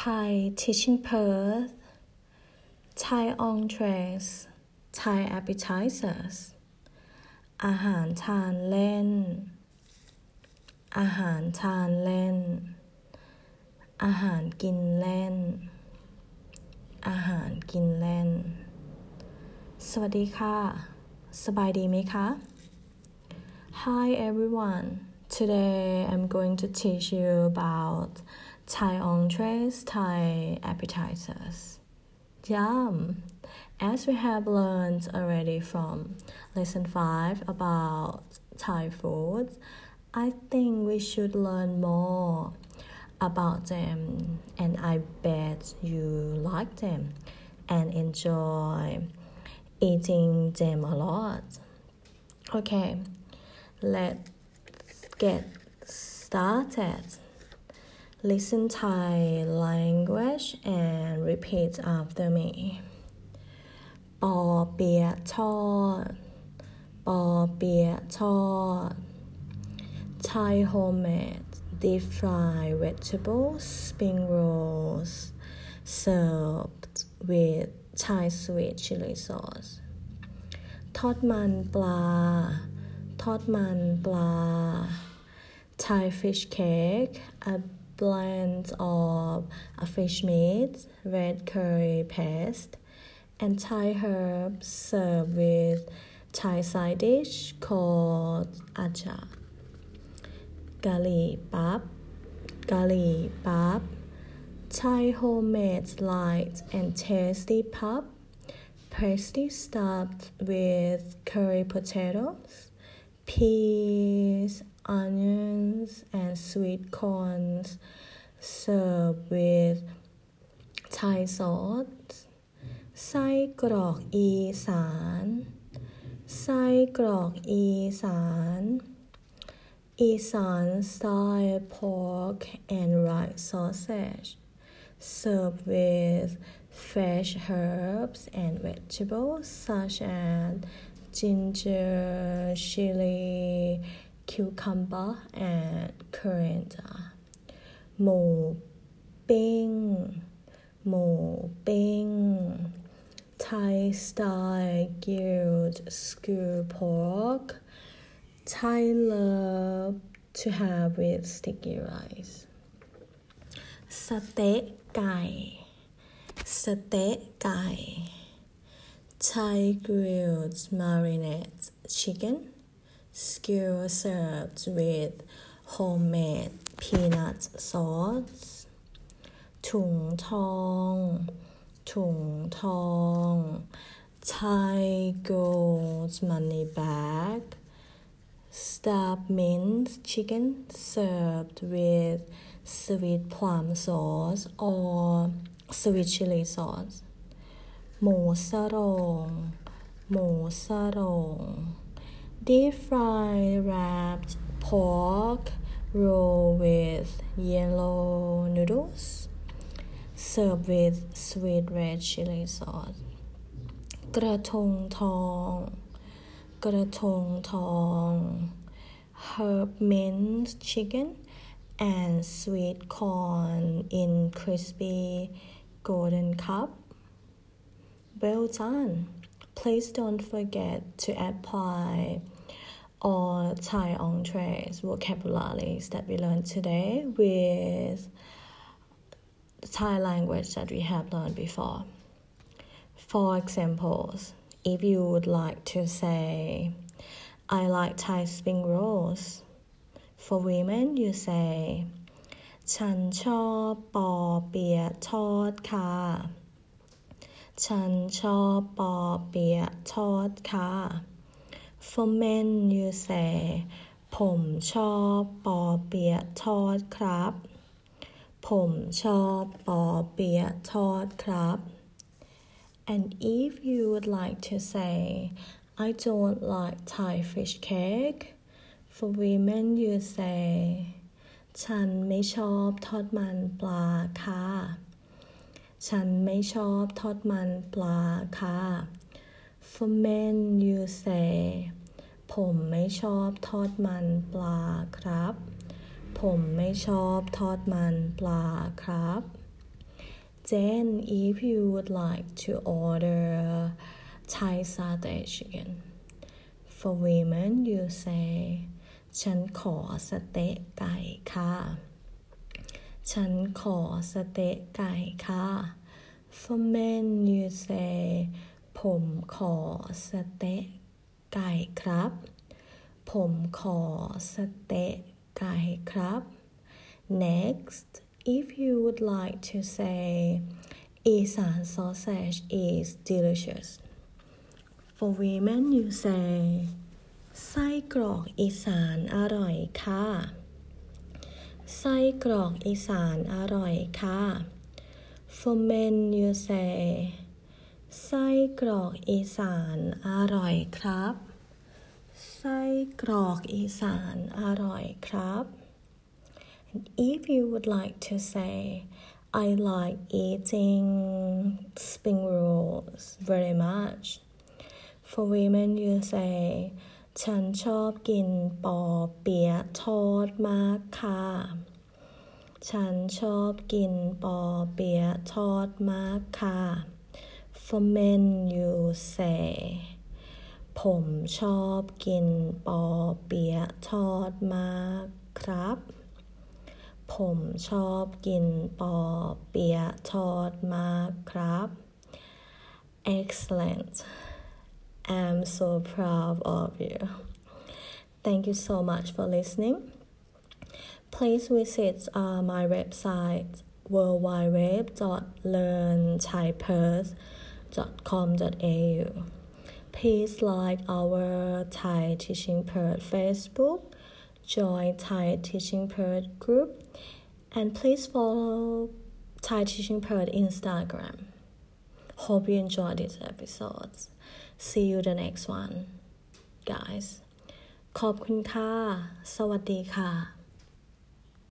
Thai teaching Perth Thai entrees Thai appetizers อาหารทานเล่น อาหารทานเล่น อาหารกินเล่น อาหารกินเล่น สวัสดีค่ะ สบายดีไหมคะ Hi everyone today I'm going to teach you about Thai entrees Thai appetizers Yum as we have learned already from lesson 5 about Thai foods I think we should learn more about them and I bet you like them and enjoy eating them a lot. Okay, let's get started. Listen Thai language and repeat after me. ปอเปียะทอด ปอเปียะทอด Thai homemade deep fried vegetables spring rolls served with Thai sweet chili sauce ทอดมันปลา ทอดมันปลา Thai fish cake a blend of fish meat, red curry paste, and Thai herbs served with Thai side dish called acha. Gali pap, gali pap, Thai homemade light and tasty pap, pasty stuffed with curry potatoes, peas, onions and sweet corns served with Thai sauce ไส้กรอกอีสาน ไส้กรอกอีสาน Isan style pork and rice sausage served with fresh herbs and vegetables such as ginger, chili, cucumber, and coriander. หมูปิ้ง หมูปิ้ง Thai style grilled skewer pork Thai love to have with sticky rice สเต๊ะไก่ สเต๊ะไก่ Thai grilled marinade chicken skewer served with homemade peanut sauce ถุงทอง ถุงทอง Thai gold money bag stuffed minced chicken served with sweet plum sauce or sweet chili sauce หมูสโรง หมูสโรง deep fried wrapped pork rolled with yellow noodles served with sweet red chili sauce กระทงทอง กระทงทอง herb minced chicken and sweet corn in crispy golden cup well done please don't forget to apply all Thai entrees vocabularies that we learned today with the Thai language that we have learned before for examples if you would like to say I like Thai spring rolls for women you say ฉันชอบปอเปียะทอดค่ะ ฉันชอบปอเปียะทอดค่ะ For men you say ผมชอบปอเปียทอดครับ ผมชอบปอเปียทอดครับ and if you would like to say I don't like Thai fish cake for women you say ฉันไม่ชอบทอดมันปลาค่ะ ฉันไม่ชอบทอดมันปลาค่ะ for men you say ผมไม่ชอบทอดมันปลาครับ ผมไม่ชอบทอดมันปลาครับ then if you would like to order Thai satay chicken for women you say ฉันขอสเต๊ะไก่ค่ะ ฉันขอสเต๊ะไก่ค่ะ for men you say ผมขอสเต๊ะไก่ครับ ผมขอสเต๊ะไก่ครับ next if you would like to say Isan sausage is delicious for women you say ไส้กรอกอีสานอร่อยค่ะ ไส้กรอกอีสานอร่อยค่ะ for men you say ไส้กรอกอีสานอร่อยครับ ไส้กรอกอีสานอร่อยครับ and if you would like to say I like eating spring rolls very much for women you say ฉันชอบกินปอเปี๊ยะทอดมากค่ะ ฉันชอบกินปอเปี๊ยะทอดมากค่ะ For men you say ผมชอบกินปอเปี๊ยะทอดมากครับ ผมชอบกินปอเปี๊ยะทอดมากครับ Excellent I'm so proud of you. Thank you so much for listening. Please visit uh, my website www.learnthaiperth.com www.thai.com.au. Please like our Thai Teaching Perth Facebook, join Thai Teaching Perth group, and please follow Thai Teaching Perth Instagram. Hope you enjoyed this episode. See you the next one, guys. สวัสดีค่ะ